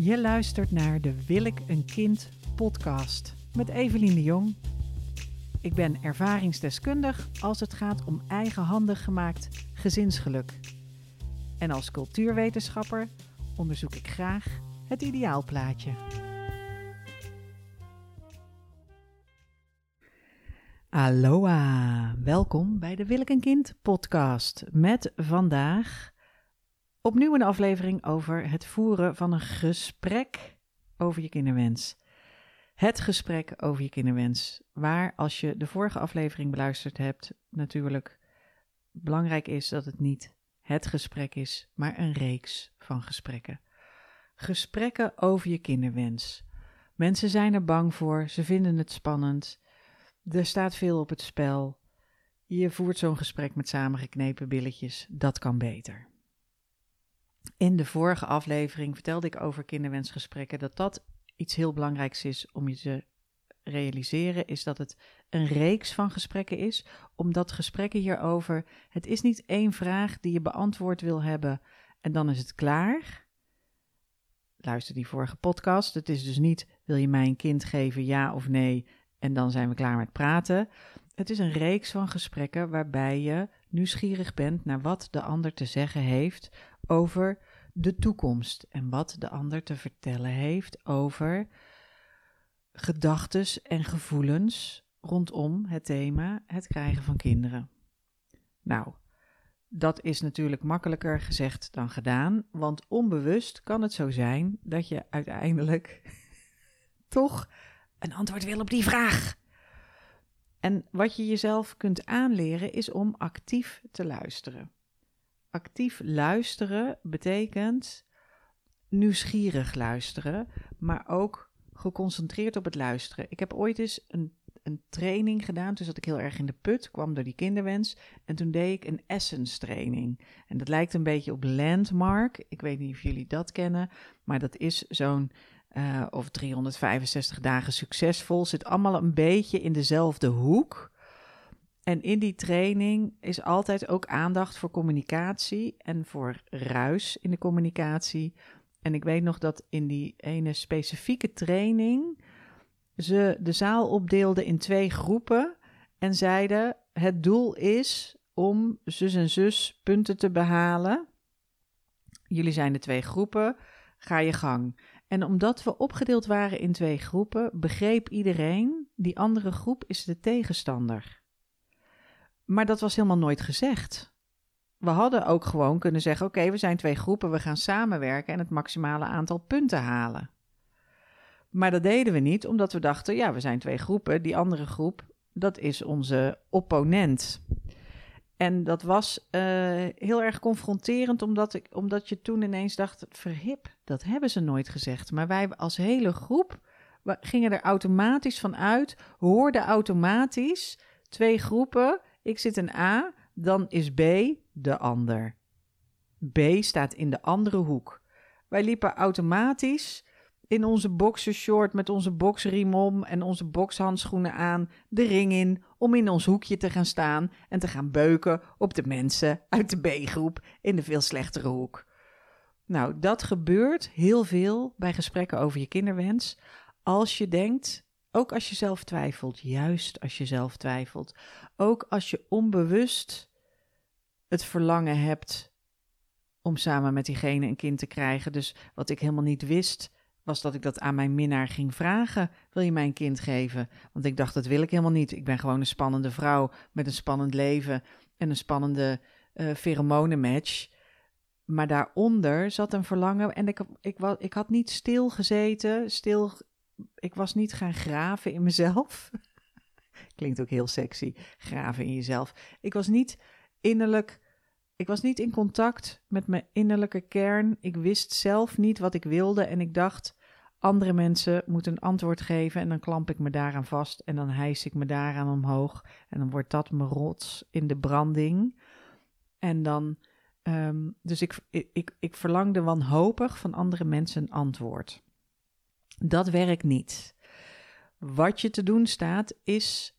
Je luistert naar de Wil ik een kind podcast met Evelien de Jong. Ik ben ervaringsdeskundig als het gaat om eigenhandig gemaakt gezinsgeluk. En als cultuurwetenschapper onderzoek ik graag het ideaalplaatje. Aloha, welkom bij de Wil ik een kind podcast met vandaag opnieuw een aflevering over het voeren van een gesprek over je kinderwens. Het gesprek over je kinderwens, waar als je de vorige aflevering beluisterd hebt, natuurlijk belangrijk is dat het niet het gesprek is, maar een reeks van gesprekken. Gesprekken over je kinderwens. Mensen zijn er bang voor, ze vinden het spannend. Er staat veel op het spel. Je voert zo'n gesprek met samengeknepen billetjes. Dat kan beter. In de vorige aflevering vertelde ik over kinderwensgesprekken dat dat iets heel belangrijks is om je te realiseren, is dat het een reeks van gesprekken is, omdat gesprekken hierover, het is niet één vraag die je beantwoord wil hebben en dan is het klaar. Luister die vorige podcast. Het is dus niet, wil je mij een kind geven, ja of nee, en dan zijn we klaar met praten. Het is een reeks van gesprekken waarbij je nieuwsgierig bent naar wat de ander te zeggen heeft over de toekomst en wat de ander te vertellen heeft over gedachten en gevoelens rondom het thema het krijgen van kinderen. Nou, dat is natuurlijk makkelijker gezegd dan gedaan, want onbewust kan het zo zijn dat je uiteindelijk toch een antwoord wil op die vraag. En wat je jezelf kunt aanleren is om actief te luisteren. Actief luisteren betekent nieuwsgierig luisteren, maar ook geconcentreerd op het luisteren. Ik heb ooit eens een, een training gedaan, toen zat ik heel erg in de put, kwam door die kinderwens, en toen deed ik een essence training. En dat lijkt een beetje op Landmark, ik weet niet of jullie dat kennen, maar dat is zo'n uh, of 365 dagen succesvol, zit allemaal een beetje in dezelfde hoek. En in die training is altijd ook aandacht voor communicatie en voor ruis in de communicatie. En ik weet nog dat in die ene specifieke training ze de zaal opdeelden in twee groepen en zeiden: het doel is om zus en zus punten te behalen. Jullie zijn de twee groepen, ga je gang. En omdat we opgedeeld waren in twee groepen, begreep iedereen: die andere groep is de tegenstander. Maar dat was helemaal nooit gezegd. We hadden ook gewoon kunnen zeggen: oké, we zijn twee groepen, we gaan samenwerken en het maximale aantal punten halen. Maar dat deden we niet, omdat we dachten: ja, we zijn twee groepen, die andere groep, dat is onze opponent. En dat was uh, heel erg confronterend, omdat, ik, omdat je toen ineens dacht: verhip, dat hebben ze nooit gezegd. Maar wij als hele groep gingen er automatisch van uit, hoorden automatisch twee groepen ik zit een A, dan is B de ander. B staat in de andere hoek. Wij liepen automatisch in onze boxershort met onze boxriem om en onze boxhandschoenen aan de ring in om in ons hoekje te gaan staan en te gaan beuken op de mensen uit de B-groep in de veel slechtere hoek. Nou, dat gebeurt heel veel bij gesprekken over je kinderwens als je denkt ook als je zelf twijfelt, juist als je zelf twijfelt. Ook als je onbewust het verlangen hebt om samen met diegene een kind te krijgen. Dus wat ik helemaal niet wist, was dat ik dat aan mijn minnaar ging vragen. Wil je mij een kind geven? Want ik dacht, dat wil ik helemaal niet. Ik ben gewoon een spannende vrouw met een spannend leven en een spannende uh, pheromonenmatch. Maar daaronder zat een verlangen en ik, ik, ik, ik had niet stil gezeten, stil ik was niet gaan graven in mezelf. Klinkt ook heel sexy, graven in jezelf. Ik was niet innerlijk, ik was niet in contact met mijn innerlijke kern. Ik wist zelf niet wat ik wilde en ik dacht, andere mensen moeten een antwoord geven en dan klamp ik me daaraan vast en dan hijs ik me daaraan omhoog en dan wordt dat mijn rots in de branding. En dan, um, dus ik, ik, ik, ik verlangde wanhopig van andere mensen een antwoord. Dat werkt niet. Wat je te doen staat is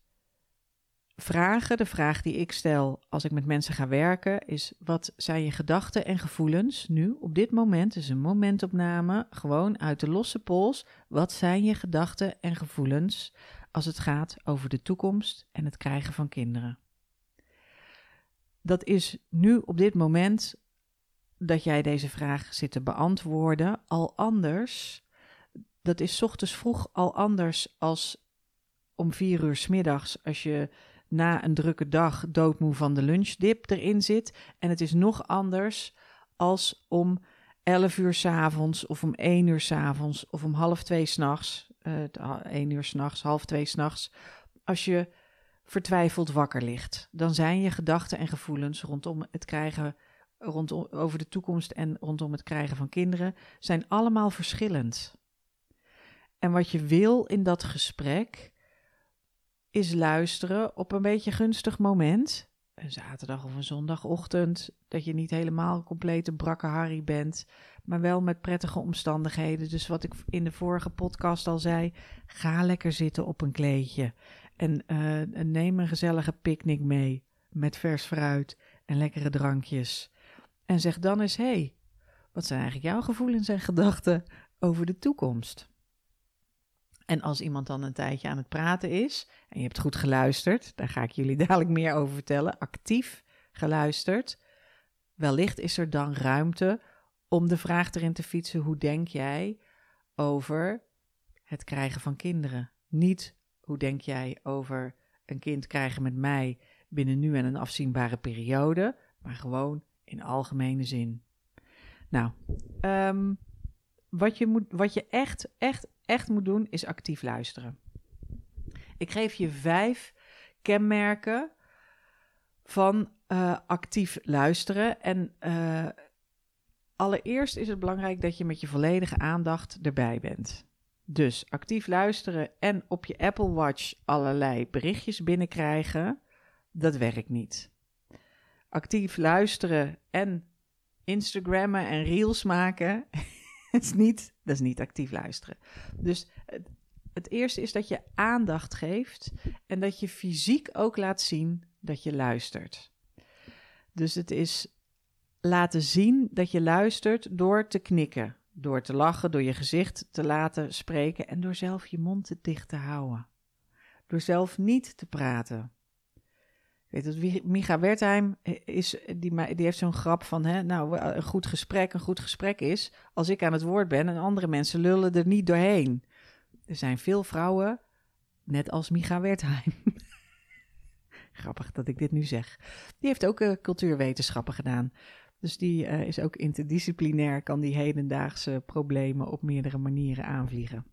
vragen, de vraag die ik stel als ik met mensen ga werken, is: wat zijn je gedachten en gevoelens nu op dit moment? Dus een momentopname, gewoon uit de losse pols. Wat zijn je gedachten en gevoelens als het gaat over de toekomst en het krijgen van kinderen? Dat is nu op dit moment dat jij deze vraag zit te beantwoorden al anders. Dat is ochtends vroeg al anders als om vier uur s middags als je na een drukke dag doodmoe van de lunchdip erin zit. En het is nog anders als om 11 uur s avonds of om 1 uur s avonds of om half twee s'nachts, uh, 1 uur s'nachts, half twee s'nachts, als je vertwijfeld wakker ligt. Dan zijn je gedachten en gevoelens rondom het krijgen, rondom, over de toekomst en rondom het krijgen van kinderen, zijn allemaal verschillend. En wat je wil in dat gesprek is luisteren op een beetje gunstig moment. Een zaterdag of een zondagochtend. Dat je niet helemaal complete brakke Harry bent. Maar wel met prettige omstandigheden. Dus wat ik in de vorige podcast al zei. Ga lekker zitten op een kleedje. En uh, neem een gezellige picknick mee. Met vers fruit en lekkere drankjes. En zeg dan eens: hé, hey, wat zijn eigenlijk jouw gevoelens en gedachten over de toekomst? En als iemand dan een tijdje aan het praten is en je hebt goed geluisterd, daar ga ik jullie dadelijk meer over vertellen, actief geluisterd, wellicht is er dan ruimte om de vraag erin te fietsen: hoe denk jij over het krijgen van kinderen? Niet hoe denk jij over een kind krijgen met mij binnen nu en een afzienbare periode, maar gewoon in algemene zin. Nou, um, wat je, moet, wat je echt, echt, echt moet doen, is actief luisteren. Ik geef je vijf kenmerken van uh, actief luisteren. En uh, allereerst is het belangrijk dat je met je volledige aandacht erbij bent. Dus actief luisteren en op je Apple Watch allerlei berichtjes binnenkrijgen, dat werkt niet. Actief luisteren en Instagrammen en reels maken dat, is niet, dat is niet actief luisteren. Dus het, het eerste is dat je aandacht geeft en dat je fysiek ook laat zien dat je luistert. Dus het is laten zien dat je luistert door te knikken, door te lachen, door je gezicht te laten spreken en door zelf je mond dicht te houden. Door zelf niet te praten weet het, Micha Wertheim is, die, die heeft zo'n grap van, hè, nou, een goed gesprek, een goed gesprek is als ik aan het woord ben en andere mensen lullen er niet doorheen. Er zijn veel vrouwen, net als Micha Wertheim. Grappig dat ik dit nu zeg. Die heeft ook cultuurwetenschappen gedaan. Dus die is ook interdisciplinair, kan die hedendaagse problemen op meerdere manieren aanvliegen.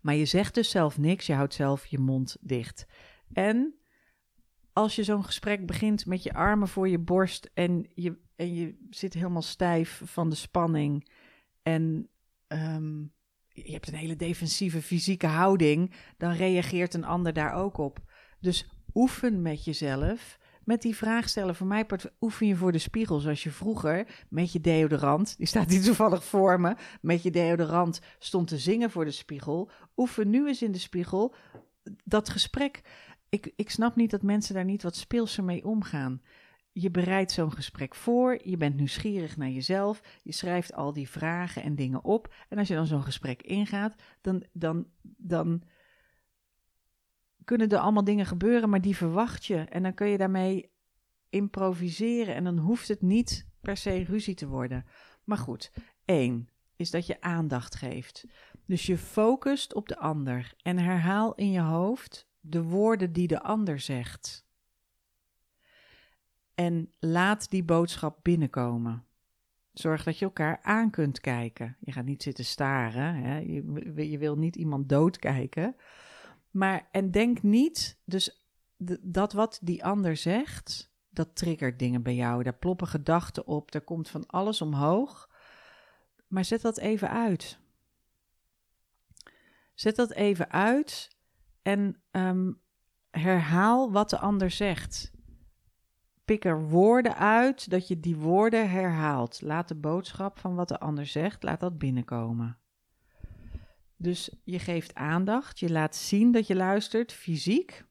Maar je zegt dus zelf niks, je houdt zelf je mond dicht. En als je zo'n gesprek begint met je armen voor je borst en je, en je zit helemaal stijf van de spanning en um, je hebt een hele defensieve fysieke houding, dan reageert een ander daar ook op. Dus oefen met jezelf. Met die vraag stellen, voor mij oefen je voor de spiegel, zoals je vroeger met je deodorant, die staat hier toevallig voor me, met je deodorant stond te zingen voor de spiegel. Oefen nu eens in de spiegel dat gesprek ik, ik snap niet dat mensen daar niet wat speelser mee omgaan. Je bereidt zo'n gesprek voor, je bent nieuwsgierig naar jezelf, je schrijft al die vragen en dingen op. En als je dan zo'n gesprek ingaat, dan, dan, dan kunnen er allemaal dingen gebeuren, maar die verwacht je. En dan kun je daarmee improviseren en dan hoeft het niet per se ruzie te worden. Maar goed, één is dat je aandacht geeft. Dus je focust op de ander en herhaal in je hoofd de woorden die de ander zegt. En laat die boodschap binnenkomen. Zorg dat je elkaar aan kunt kijken. Je gaat niet zitten staren. Hè? Je, wil niet iemand doodkijken. Maar en denk niet, dus dat wat die ander zegt, dat triggert dingen bij jou. Daar ploppen gedachten op, er komt van alles omhoog. Maar zet dat even uit. Zet dat even uit en ehm, herhaal wat de ander zegt. Pik er woorden uit dat je die woorden herhaalt. Laat de boodschap van wat de ander zegt, laat dat binnenkomen. Dus je geeft aandacht, je laat zien dat je luistert fysiek.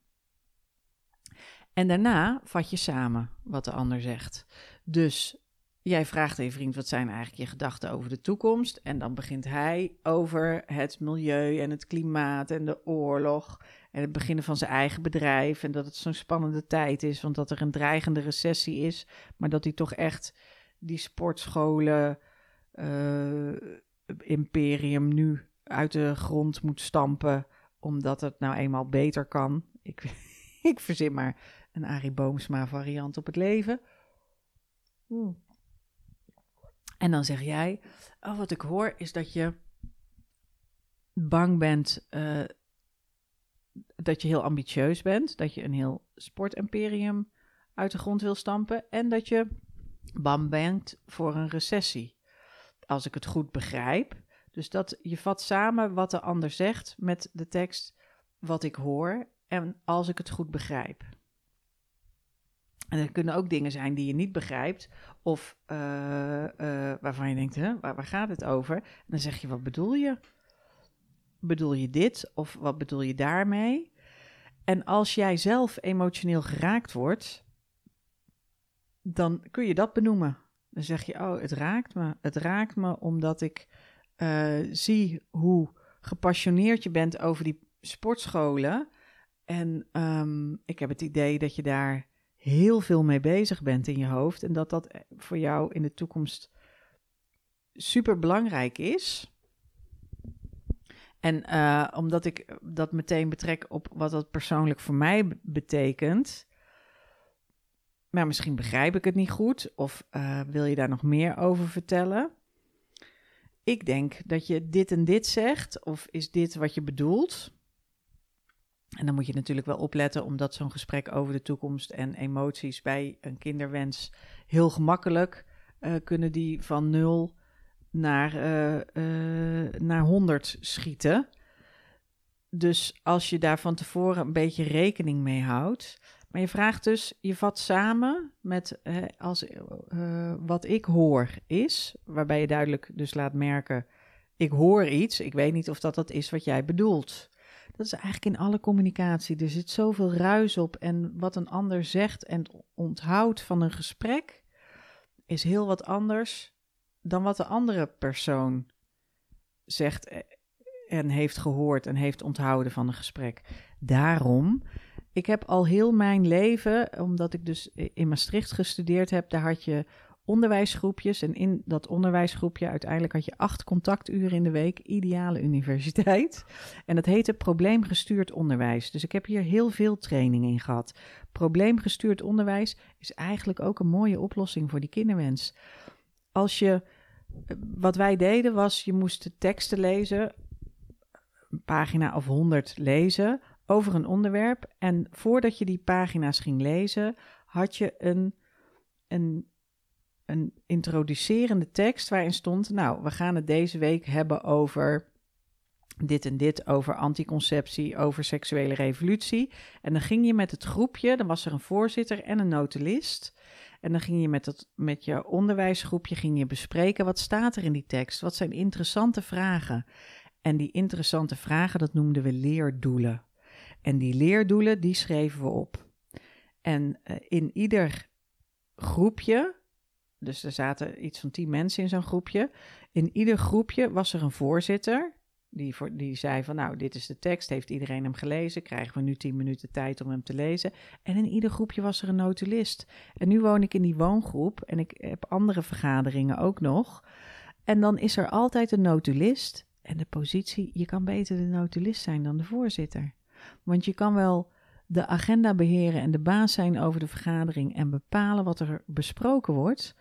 En daarna vat je samen wat de ander zegt. Dus jij vraagt je vriend wat zijn eigenlijk je gedachten over de toekomst. En dan begint hij over het milieu en het klimaat en de oorlog. En het beginnen van zijn eigen bedrijf. En dat het zo'n spannende tijd is, want dat er een dreigende recessie is. Maar dat hij toch echt die sportscholen, uh, imperium nu uit de grond moet stampen. Omdat het nou eenmaal beter kan. Ik, ik verzin maar een Arie Boomsma variant op het leven. Hmm. En dan zeg jij, oh, wat ik hoor is dat je bang bent, uh, dat je heel ambitieus bent, dat je een heel sportimperium uit de grond wil stampen en dat je bang bent voor een recessie. Als ik het goed begrijp. Dus dat je vat samen wat de ander zegt met de tekst wat ik hoor en als ik het goed begrijp. En er kunnen ook dingen zijn die je niet begrijpt, of uh, uh, waarvan je denkt, hè, waar, gaat het over? En dan zeg je, wat bedoel je? Bedoel je dit of wat bedoel je daarmee? En als jij zelf emotioneel geraakt wordt, dan kun je dat benoemen. Dan zeg je, oh, het raakt me. Het raakt me omdat ik uh, zie hoe gepassioneerd je bent over die sportscholen. En um, ik heb het idee dat je daar heel veel mee bezig bent in je hoofd. En dat dat voor jou in de toekomst super belangrijk is. En uh, omdat ik dat meteen betrek op wat dat persoonlijk voor mij betekent. Maar misschien begrijp ik het niet goed. Of uh, wil je daar nog meer over vertellen? Ik denk dat je dit en dit zegt. Of is dit wat je bedoelt? En dan moet je natuurlijk wel opletten, omdat zo'n gesprek over de toekomst en emoties bij een kinderwens heel gemakkelijk uh, kunnen die van nul naar, uh, naar 100 schieten. Dus als je daar van tevoren een beetje rekening mee houdt. Maar je vraagt dus, je vat samen met als, wat ik hoor is, waarbij je duidelijk dus laat merken, ik hoor iets, ik weet niet of dat dat is wat jij bedoelt. Dat is eigenlijk in alle communicatie. Er zit zoveel ruis op. En wat een ander zegt en onthoudt van een gesprek, is heel wat anders dan wat de andere persoon zegt en heeft gehoord en heeft onthouden van een gesprek. Daarom, ik heb al heel mijn leven, omdat ik dus in Maastricht gestudeerd heb, daar had je onderwijsgroepjes. En in dat onderwijsgroepje uiteindelijk had je acht contacturen in de week. Ideale universiteit. En dat heette probleemgestuurd onderwijs. Dus ik heb hier heel veel training in gehad. Probleemgestuurd onderwijs is eigenlijk ook een mooie oplossing voor die kinderwens. Als je, wat wij deden was, je moest teksten lezen, een pagina of honderd lezen over een onderwerp. En voordat je die pagina's ging lezen, had je een, een een introducerende tekst waarin stond: Nou, we gaan het deze week hebben over dit en dit, over anticonceptie, over seksuele revolutie. En dan ging je met het groepje, dan was er een voorzitter en een notulist. En dan ging je met, het, met je onderwijsgroepje ging je bespreken wat staat er in die tekst, wat zijn interessante vragen. En die interessante vragen, dat noemden we leerdoelen. En die leerdoelen, die schreven we op. En uh, in ieder groepje dus er zaten iets van tien mensen in zo'n groepje. In ieder groepje was er een voorzitter. Die, voor, die zei van nou, dit is de tekst, heeft iedereen hem gelezen? Krijgen we nu tien minuten tijd om hem te lezen? En in ieder groepje was er een notulist. En nu woon ik in die woongroep en ik heb andere vergaderingen ook nog. En dan is er altijd een notulist. En de positie, je kan beter de notulist zijn dan de voorzitter. Want je kan wel de agenda beheren en de baas zijn over de vergadering en bepalen wat er besproken wordt.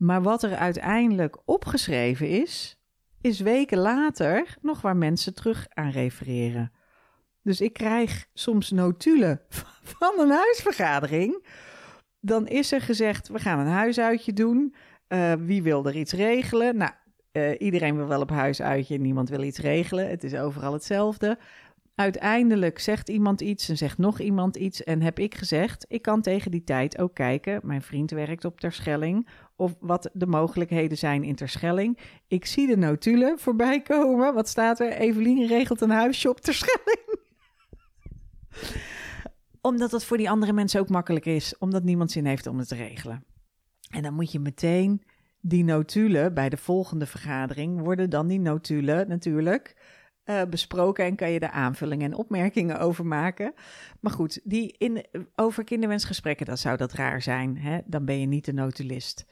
Maar wat er uiteindelijk opgeschreven is, is weken later nog waar mensen terug aan refereren. Dus ik krijg soms notulen van een huisvergadering. Dan is er gezegd: we gaan een huisuitje doen. Uh, wie wil er iets regelen? Nou, uh, iedereen wil wel op huisuitje, niemand wil iets regelen. Het is overal hetzelfde. Uiteindelijk zegt iemand iets en zegt nog iemand iets. En heb ik gezegd: ik kan tegen die tijd ook kijken. Mijn vriend werkt op Terschelling of wat de mogelijkheden zijn in Terschelling. Ik zie de notulen voorbij komen. Wat staat er? Evelien regelt een huisje op Terschelling. Omdat dat voor die andere mensen ook makkelijk is, omdat niemand zin heeft om het te regelen. En dan moet je meteen die notulen bij de volgende vergadering worden dan die notulen natuurlijk uh, besproken en kan je daar aanvullingen en opmerkingen over maken. Maar goed, die in, over kinderwensgesprekken, dat zou dat raar zijn. Hè? Dan ben je niet de notulist.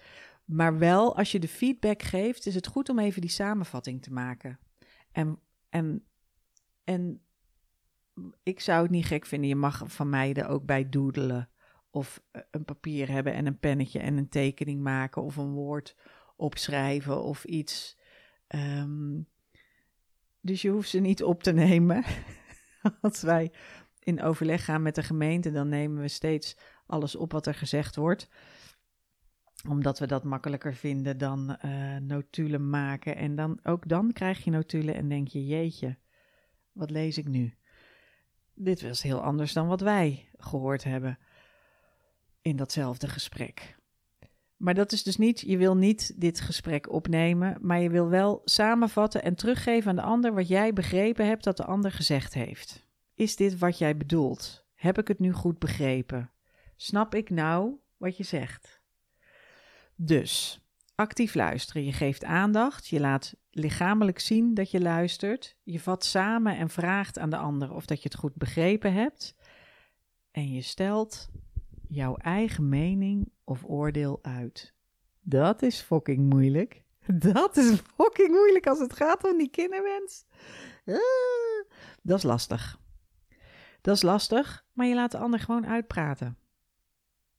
Maar wel, als je de feedback geeft, is het goed om even die samenvatting te maken. En, en, en ik zou het niet gek vinden, je mag van mij er ook bij doedelen. Of eh, een papier hebben en een pennetje en een tekening maken of een woord opschrijven of iets. Um, dus je hoeft ze niet op te nemen. Als wij in overleg gaan met de gemeente, dan nemen we steeds alles op wat er gezegd wordt. Omdat we dat makkelijker vinden dan uh, notulen maken. En dan, ook dan krijg je notulen en denk je, jeetje, wat lees ik nu? Dit was heel anders dan wat wij gehoord hebben in datzelfde gesprek. Maar dat is dus niet, je wil niet dit gesprek opnemen, maar je wil wel samenvatten en teruggeven aan de ander wat jij begrepen hebt dat de ander gezegd heeft. Is dit wat jij bedoelt? Heb ik het nu goed begrepen? Snap ik nou wat je zegt? Dus, actief luisteren. Je geeft aandacht, je laat lichamelijk zien dat je luistert, je vat samen en vraagt aan de ander of dat je het goed begrepen hebt. En je stelt jouw eigen mening of oordeel uit. Dat is fucking moeilijk. Dat is fucking moeilijk als het gaat om die kinderwens. Ah, dat is lastig. Dat is lastig, maar je laat de ander gewoon uitpraten.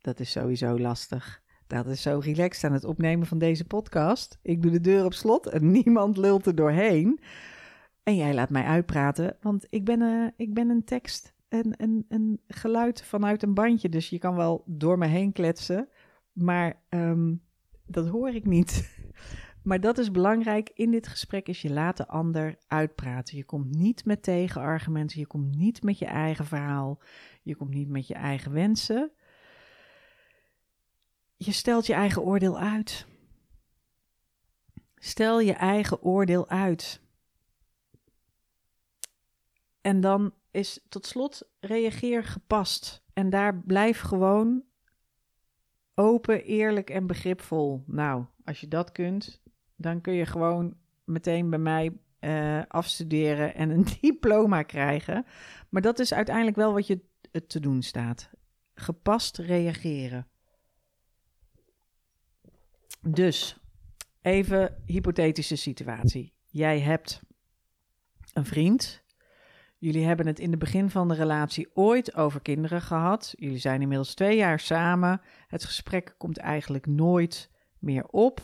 Dat is sowieso lastig. Dat is zo relaxed aan het opnemen van deze podcast. Ik doe de deur op slot en niemand lult er doorheen. En jij laat mij uitpraten, want ik ben, uh, ik ben een tekst een, een, een geluid vanuit een bandje. Dus je kan wel door me heen kletsen. Maar ehm, dat hoor ik niet. Maar dat is belangrijk in dit gesprek, is je laat de ander uitpraten. Je komt niet met tegenargumenten, je komt niet met je eigen verhaal, je komt niet met je eigen wensen. Je stelt je eigen oordeel uit. Stel je eigen oordeel uit. En dan is tot slot reageer gepast. En daar blijf gewoon open, eerlijk en begripvol. Nou, als je dat kunt, dan kun je gewoon meteen bij mij uh, afstuderen en een diploma krijgen. Maar dat is uiteindelijk wel wat je te doen staat. Gepast reageren. Dus, even hypothetische situatie. Jij hebt een vriend Jullie hebben het in het begin van de relatie ooit over kinderen gehad. Jullie zijn inmiddels twee jaar samen. Het gesprek komt eigenlijk nooit meer op.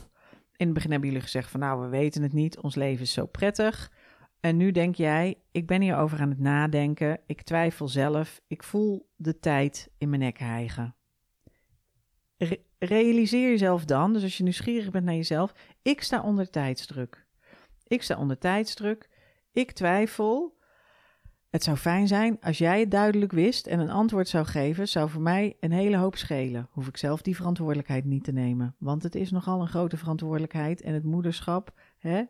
In het begin hebben jullie gezegd van nou, we weten het niet, ons leven is zo prettig. En nu denk jij, ik ben hierover aan het nadenken, ik twijfel zelf, ik voel de tijd in mijn nek hijgen. realiseer jezelf dan, dus als je nieuwsgierig bent naar jezelf, ik sta onder tijdsdruk. Ik sta onder tijdsdruk, ik twijfel, het zou fijn zijn als jij het duidelijk wist en een antwoord zou geven, zou voor mij een hele hoop schelen. Hoef ik zelf die verantwoordelijkheid niet te nemen. Want het is nogal een grote verantwoordelijkheid en het moederschap hè,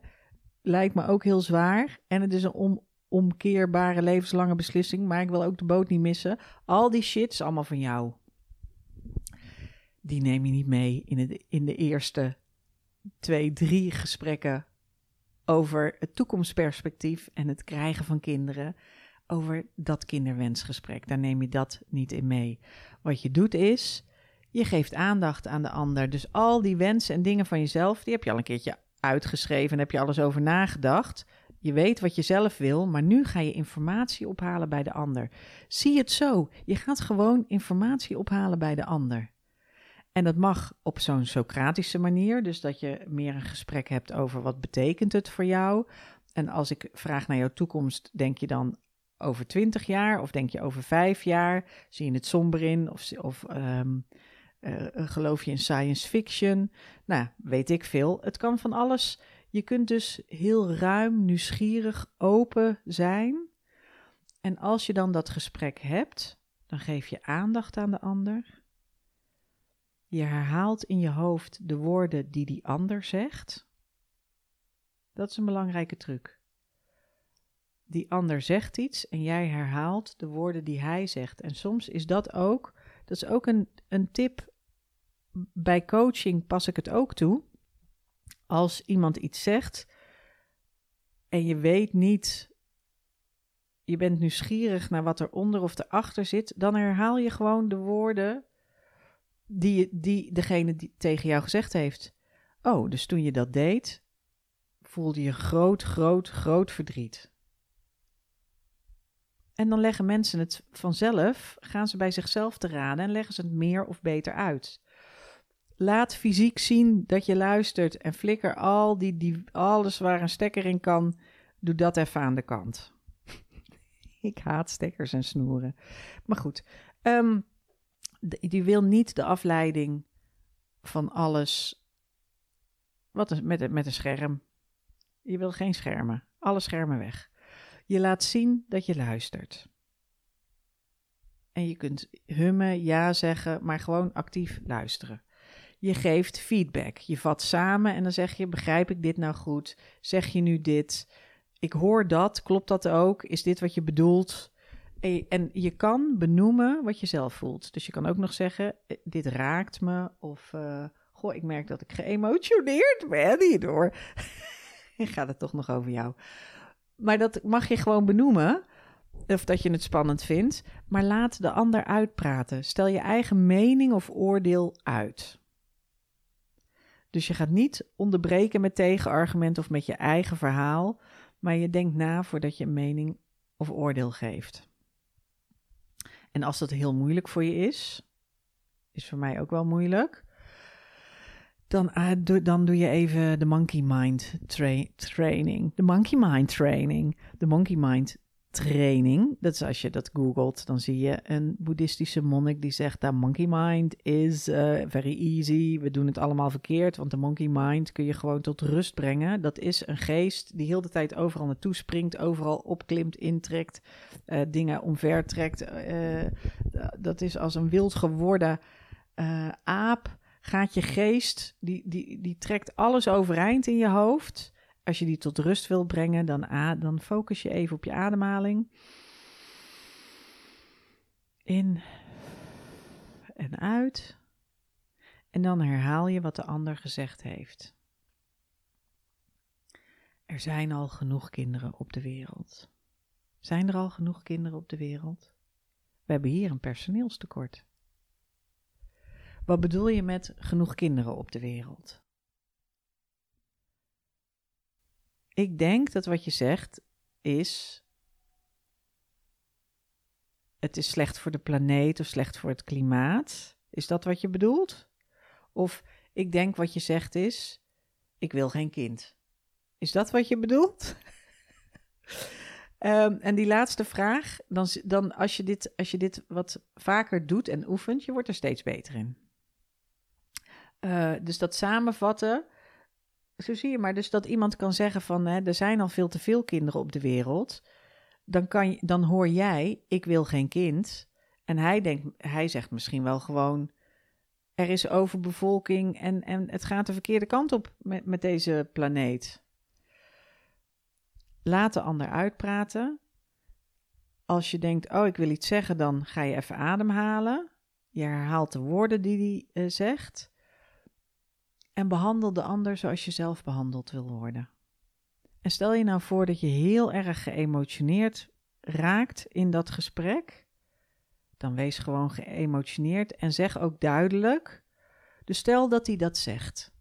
lijkt me ook heel zwaar. En het is een onomkeerbare levenslange beslissing, maar ik wil ook de boot niet missen. Al die shit is allemaal van jou. Die neem je niet mee in, het, in de eerste twee, drie gesprekken over het toekomstperspectief en het krijgen van kinderen over dat kinderwensgesprek. Daar neem je dat niet in mee. Wat je doet is, je geeft aandacht aan de ander. Dus al die wensen en dingen van jezelf, die heb je al een keertje uitgeschreven en heb je alles over nagedacht. Je weet wat je zelf wil, maar nu ga je informatie ophalen bij de ander. Zie het zo. Je gaat gewoon informatie ophalen bij de ander. En dat mag op zo'n Socratische manier, dus dat je meer een gesprek hebt over wat betekent het voor jou. En als ik vraag naar jouw toekomst, denk je dan over twintig jaar of denk je over vijf jaar? Zie je het somber in of, of ehm, eh, geloof je in science fiction? Nou, weet ik veel. Het kan van alles. Je kunt dus heel ruim, nieuwsgierig, open zijn. En als je dan dat gesprek hebt, dan geef je aandacht aan de ander. Je herhaalt in je hoofd de woorden die die ander zegt. Dat is een belangrijke truc. Die ander zegt iets en jij herhaalt de woorden die hij zegt. En soms is dat ook, dat is ook een, een tip. Bij coaching pas ik het ook toe. Als iemand iets zegt en je weet niet, je bent nieuwsgierig naar wat er onder of erachter zit, dan herhaal je gewoon de woorden die, die degene die tegen jou gezegd heeft. Oh, dus toen je dat deed, voelde je groot, groot, groot verdriet. En dan leggen mensen het vanzelf, gaan ze bij zichzelf te raden en leggen ze het meer of beter uit. Laat fysiek zien dat je luistert en flikker al die, die, alles waar een stekker in kan, doe dat even aan de kant. Ik haat stekkers en snoeren. Maar goed, um, die wil niet de afleiding van alles wat is met, met een scherm. Je wil geen schermen. Alle schermen weg. Je laat zien dat je luistert. En je kunt hummen, ja zeggen, maar gewoon actief luisteren. Je geeft feedback. Je vat samen en dan zeg je: Begrijp ik dit nou goed? Zeg je nu dit? Ik hoor dat. Klopt dat ook? Is dit wat je bedoelt? En je kan benoemen wat je zelf voelt. Dus je kan ook nog zeggen: eh, Dit raakt me. Of uh, Goh, ik merk dat ik geëmotioneerd ben hierdoor. Gaat het toch nog over jou? Maar dat mag je gewoon benoemen. Of dat je het spannend vindt. Maar laat de ander uitpraten. Stel je eigen mening of oordeel uit. Dus je gaat niet onderbreken met tegenargument of met je eigen verhaal. Maar je denkt na voordat je een mening of oordeel geeft. En als dat heel moeilijk voor je is, is voor mij ook wel moeilijk, dan, uh, dan doe je even de Monkey Mind training. De Monkey Mind training. De Monkey Mind training. Dat is als je dat googelt, dan zie je een boeddhistische monnik die zegt: dat Monkey Mind is uh, very easy. We doen het allemaal verkeerd, want de Monkey Mind kun je gewoon tot rust brengen. Dat is een geest die heel de tijd overal naartoe springt, overal opklimt, intrekt, uh, dingen omvertrekt. Uh, dat is als een wild geworden aap gaat je geest, die, die, die trekt alles overeind in je hoofd. Als je die tot rust wil brengen, dan, dan focus je even op je ademhaling. In en uit. En dan herhaal je wat de ander gezegd heeft. Er zijn al genoeg kinderen op de wereld. Zijn er al genoeg kinderen op de wereld? We hebben hier een personeelstekort. Wat bedoel je met genoeg kinderen op de wereld? Ik denk dat wat je zegt is. Het is slecht voor de planeet of slecht voor het klimaat. Is dat wat je bedoelt? Of ik denk wat je zegt is. Ik wil geen kind. Is dat wat je bedoelt? um, en die laatste vraag, dan, dan als, je dit, als je dit wat vaker doet en oefent, je wordt er steeds beter in. Uh, dus dat samenvatten, zo zie je maar. Dus dat iemand kan zeggen van, hè, er zijn al veel te veel kinderen op de wereld. Dan, kan je, dan hoor jij, ik wil geen kind. En hij, denkt, hij zegt misschien wel gewoon, er is overbevolking en, en het gaat de verkeerde kant op met, met deze planeet. Laat de ander uitpraten. Als je denkt, oh, ik wil iets zeggen, dan ga je even ademhalen. Je herhaalt de woorden die hij uh, zegt. En behandel de ander zoals je zelf behandeld wil worden. En stel je nou voor dat je heel erg geëmotioneerd raakt in dat gesprek. Dan wees gewoon geëmotioneerd en zeg ook duidelijk. Dus stel dat hij dat zegt.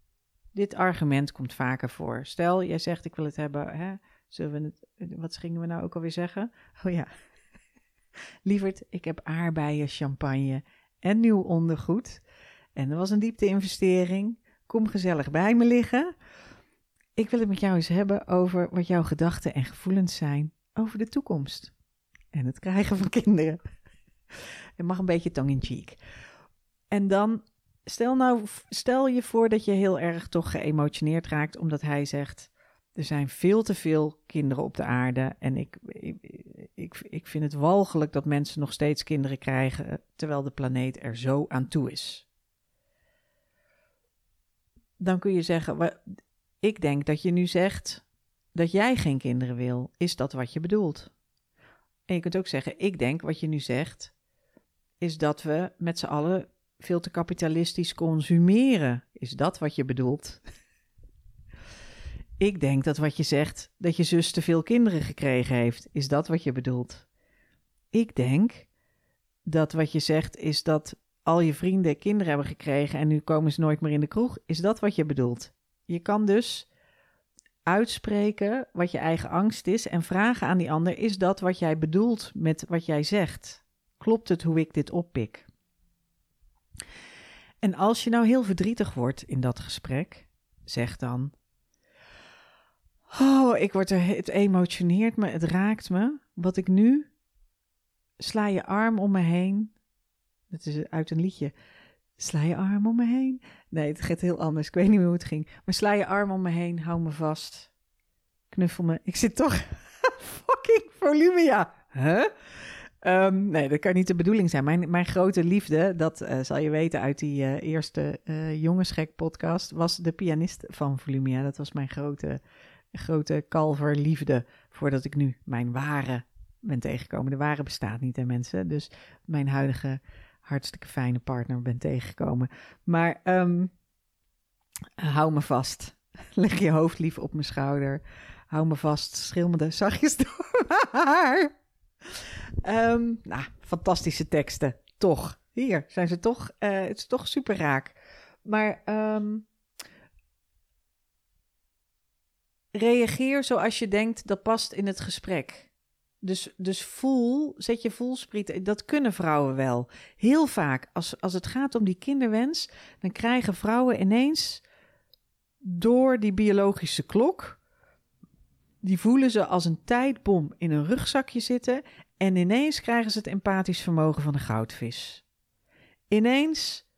Dit argument komt vaker voor. Stel, jij zegt ik wil het hebben. Hè? Zullen we wat gingen we nou ook alweer zeggen? Oh ja. Lieverd, ik heb aardbeien, champagne en nieuw ondergoed. En dat was een diepte investering. Kom gezellig bij me liggen. Ik wil het met jou eens hebben over wat jouw gedachten en gevoelens zijn over de toekomst. En het krijgen van kinderen. Het mag een beetje tong in cheek. En dan stel nou, stel je voor dat je heel erg toch geëmotioneerd raakt omdat hij zegt: er zijn veel te veel kinderen op de aarde en ik, ik, ik, ik vind het walgelijk dat mensen nog steeds kinderen krijgen terwijl de planeet er zo aan toe is dan kun je zeggen, ik denk dat je nu zegt, dat jij geen kinderen wil. Is dat wat je bedoelt? En je kunt ook zeggen, ik denk wat je nu zegt, is dat we met z'n allen veel te kapitalistisch consumeren. Is dat wat je bedoelt? ik denk dat wat je zegt, dat je zus te veel kinderen gekregen heeft. Is dat wat je bedoelt? Ik denk dat wat je zegt is dat al je vrienden kinderen hebben gekregen en nu komen ze nooit meer in de kroeg. Is dat wat je bedoelt? Je kan dus uitspreken wat je eigen angst is en vragen aan die ander: is dat wat jij bedoelt met wat jij zegt? Klopt het hoe ik dit oppik? En als je nou heel verdrietig wordt in dat gesprek, zeg dan: Oh, ik word er, het emotioneert me, het raakt me. Wat ik nu sla je arm om me heen. Dat is uit een liedje. Sla je arm om me heen. Nee, het gaat heel anders. Ik weet niet meer hoe het ging. Maar sla je arm om me heen, hou me vast. Knuffel me. Ik zit toch fucking Volumia. Huh? Um, nee, dat kan niet de bedoeling zijn. Mijn, mijn grote liefde, dat uh, zal je weten uit die uh, eerste uh, Jongensgek podcast, was de pianist van Volumia. Dat was mijn grote, grote kalverliefde, voordat ik nu mijn ware ben tegengekomen. De ware bestaat niet, hè mensen. Dus mijn huidige hartstikke fijne partner ben tegengekomen. Maar um, hou me vast. Leg je hoofd lief op mijn schouder. Hou me vast. Schil me de zachtjes door haar. Um, nou, fantastische teksten. Toch. Hier zijn ze toch. Uh, het is toch super raak. Maar um, reageer zoals je denkt dat past in het gesprek. Dus, dus voel, zet je voelspriet. Dat kunnen vrouwen wel. Heel vaak, als, als het gaat om die kinderwens, dan krijgen vrouwen ineens door die biologische klok, die voelen ze als een tijdbom in een rugzakje zitten en ineens krijgen ze het empathisch vermogen van een goudvis. Ineens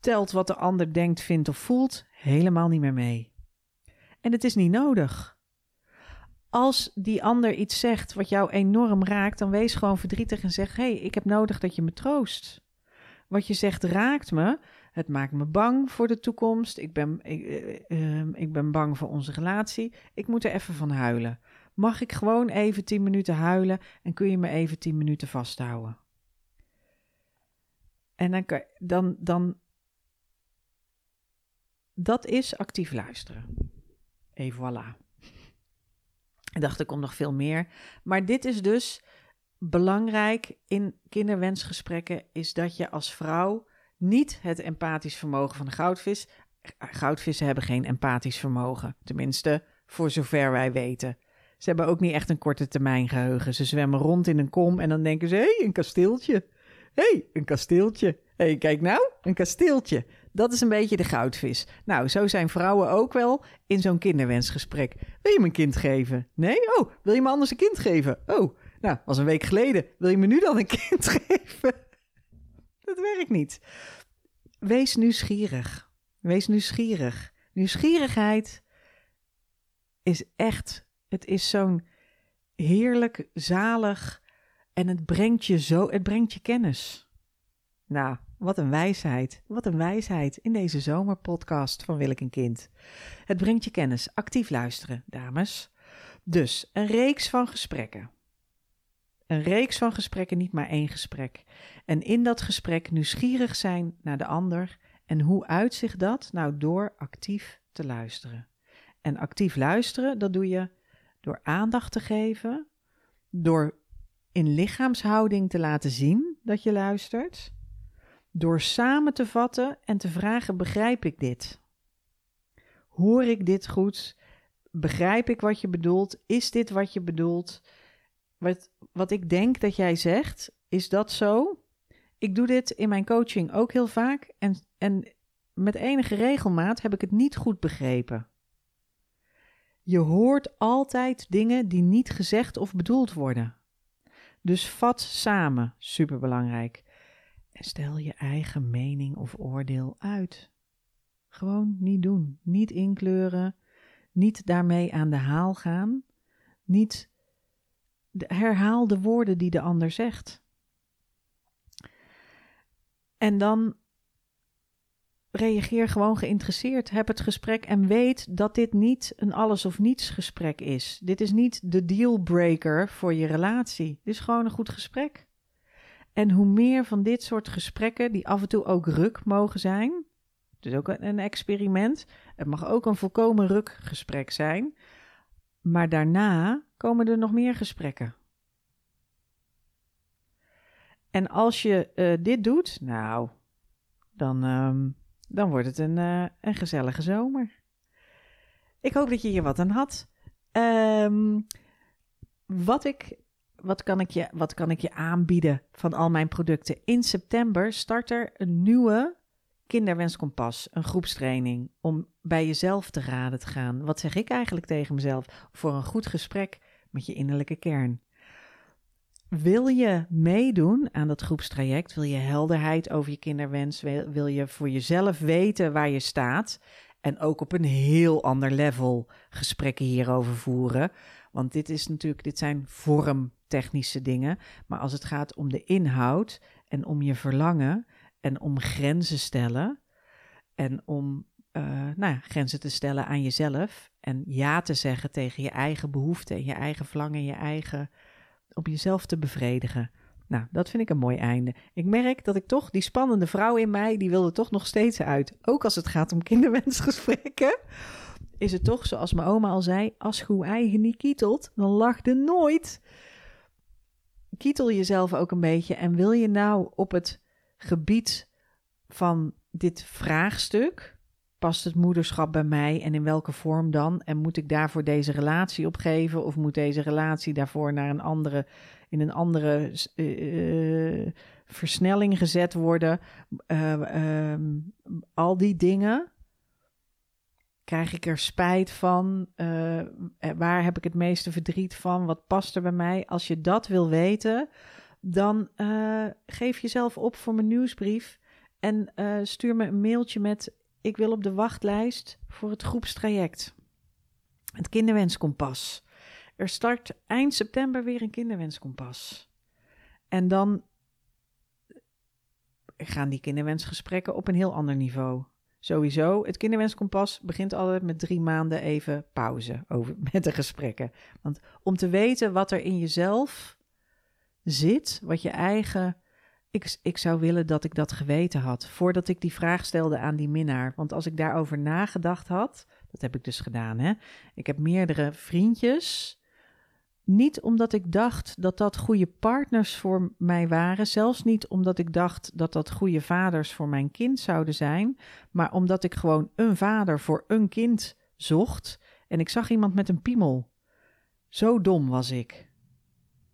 telt wat de ander denkt, vindt of voelt helemaal niet meer mee. En het is niet nodig. Als die ander iets zegt wat jou enorm raakt, dan wees gewoon verdrietig en zeg: hey, ik heb nodig dat je me troost. Wat je zegt raakt me. Het maakt me bang voor de toekomst. Ik ben, ik, uh, uh, ik ben bang voor onze relatie. Ik moet er even van huilen. Mag ik gewoon even tien minuten huilen en kun je me even tien minuten vasthouden? En dan, kan, dan, dan dat is actief luisteren. Et voilà. Ik dacht, er komt nog veel meer. Maar dit is dus belangrijk in kinderwensgesprekken, is dat je als vrouw niet het empathisch vermogen van de goudvis. Goudvissen hebben geen empathisch vermogen, tenminste voor zover wij weten. Ze hebben ook niet echt een korte termijn geheugen. Ze zwemmen rond in een kom en dan denken ze: hé, hey, een kasteeltje. Hé, hey, een kasteeltje. Hé, hey, kijk nou, een kasteeltje. Dat is een beetje de goudvis. Nou, zo zijn vrouwen ook wel in zo'n kinderwensgesprek. Wil je me een kind geven? Nee? Oh, wil je me anders een kind geven? Oh, nou, was een week geleden. Wil je me nu dan een kind geven? Dat werkt niet. Wees nieuwsgierig. Wees nieuwsgierig. Nieuwsgierigheid is echt, het is zo'n heerlijk, zalig en het brengt je zo, het brengt je kennis. Nou, wat een wijsheid. Wat een wijsheid in deze zomerpodcast van Wil kind. Het brengt je kennis. Actief luisteren, dames. Dus een reeks van gesprekken. Een reeks van gesprekken, niet maar één gesprek. En in dat gesprek nieuwsgierig zijn naar de ander. En hoe uitzicht dat? Nou, door actief te luisteren. En actief luisteren, dat doe je door aandacht te geven, door in lichaamshouding te laten zien dat je luistert door samen te vatten en te vragen: begrijp ik dit? Hoor ik dit goed? Begrijp ik wat je bedoelt? Is dit wat je bedoelt? Wat, wat ik denk dat jij zegt, is dat zo? Ik doe dit in mijn coaching ook heel vaak en, en met enige regelmaat heb ik het niet goed begrepen. Je hoort altijd dingen die niet gezegd of bedoeld worden. Dus vat samen, superbelangrijk. Stel je eigen mening of oordeel uit. Gewoon niet doen. Niet inkleuren. Niet daarmee aan de haal gaan. Niet herhaal de woorden die de ander zegt. En dan reageer gewoon geïnteresseerd. Heb het gesprek en weet dat dit niet een alles of niets gesprek is. Dit is niet de dealbreaker voor je relatie. Dit is gewoon een goed gesprek. En hoe meer van dit soort gesprekken, die af en toe ook ruk mogen zijn. Dus ook een experiment. Het mag ook een volkomen rukgesprek zijn. Maar daarna komen er nog meer gesprekken. En als je uh, dit doet, nou, dan, um, dan wordt het een, uh, een gezellige zomer. Ik hoop dat je hier wat aan had. Um, wat, ik, wat, kan ik je, wat kan ik je aanbieden van al mijn producten? In september start er een nieuwe kinderwenskompas, een groepstraining, om bij jezelf te raden te gaan. Wat zeg ik eigenlijk tegen mezelf? Voor een goed gesprek met je innerlijke kern. Wil je meedoen aan dat groepstraject? Wil je helderheid over je kinderwens? Wil, je voor jezelf weten waar je staat? En ook op een heel ander level gesprekken hierover voeren. Want dit is natuurlijk, dit zijn vormtechnische dingen. Maar als het gaat om de inhoud en om je verlangen en om grenzen stellen en om uh, nou ja, grenzen te stellen aan jezelf en ja te zeggen tegen je eigen behoeften, je eigen verlangen, je eigen om jezelf te bevredigen. Nou, dat vind ik een mooi einde. Ik merk dat ik toch die spannende vrouw in mij, die wilde toch nog steeds uit. Ook als het gaat om kinderwensgesprekken, is het toch zoals mijn oma al zei: als je eigen niet kietelt, dan lacht er nooit. Kietel jezelf ook een beetje en wil je nou op het gebied van dit vraagstuk, past het moederschap bij mij en in welke vorm dan? En moet ik daarvoor deze relatie opgeven of moet deze relatie daarvoor naar een andere, in een andere uh, versnelling gezet worden? Uh, um, al die dingen. Krijg ik er spijt van? waar heb ik het meeste verdriet van? Wat past er bij mij? Als je dat wil weten, dan geef jezelf op voor mijn nieuwsbrief. En stuur me een mailtje met ik wil op de wachtlijst voor het groepstraject. Het kinderwenskompas. Er start eind september weer een kinderwenskompas. En dan gaan die kinderwensgesprekken op een heel ander niveau. Sowieso, het kinderwenskompas begint altijd met drie maanden even pauze over, met de gesprekken. Want om te weten wat er in jezelf zit, wat je eigen ik, ik zou willen dat ik dat geweten had voordat ik die vraag stelde aan die minnaar. Want als ik daarover nagedacht had, dat heb ik dus gedaan, hè. Ik heb meerdere vriendjes. Niet omdat ik dacht dat dat goede partners voor mij waren, zelfs niet omdat ik dacht dat dat goede vaders voor mijn kind zouden zijn, maar omdat ik gewoon een vader voor een kind zocht en ik zag iemand met een piemel. Zo dom was ik.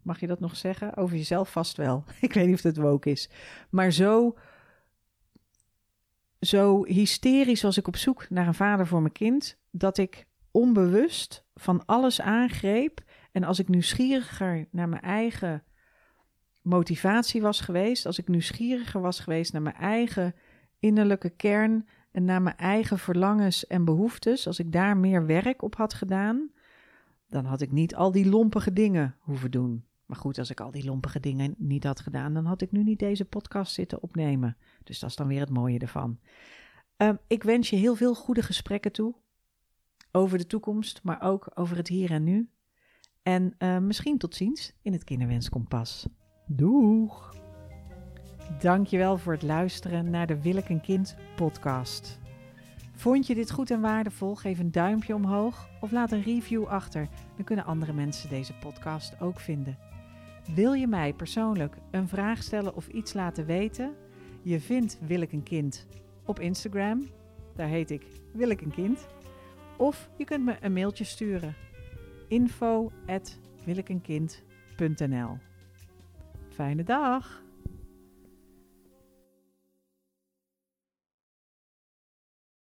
Mag je dat nog zeggen? Over jezelf vast wel. Ik weet niet of het woke is. Maar zo, zo hysterisch was ik op zoek naar een vader voor mijn kind, dat ik onbewust van alles aangreep. En als ik nieuwsgieriger naar mijn eigen motivatie was geweest, als ik nieuwsgieriger was geweest naar mijn eigen innerlijke kern en naar mijn eigen verlangens en behoeftes, als ik daar meer werk op had gedaan, dan had ik niet al die lompige dingen hoeven doen. Maar goed, als ik al die lompige dingen niet had gedaan, dan had ik nu niet deze podcast zitten opnemen. Dus dat is dan weer het mooie ervan. Ehm, ik wens je heel veel goede gesprekken toe. Over de toekomst, maar ook over het hier en nu. En uh, misschien tot ziens in het Kinderwenskompas. Doeg! Dankjewel voor het luisteren naar de Wil ik een kind podcast. Vond je dit goed en waardevol? Geef een duimpje omhoog of laat een review achter. Dan kunnen andere mensen deze podcast ook vinden. Wil je mij persoonlijk een vraag stellen of iets laten weten? Je vindt Wil ik een kind op Instagram. Daar heet ik Wil ik een kind. Of je kunt me een mailtje sturen. info@wilikeenkind.nl Fijne dag!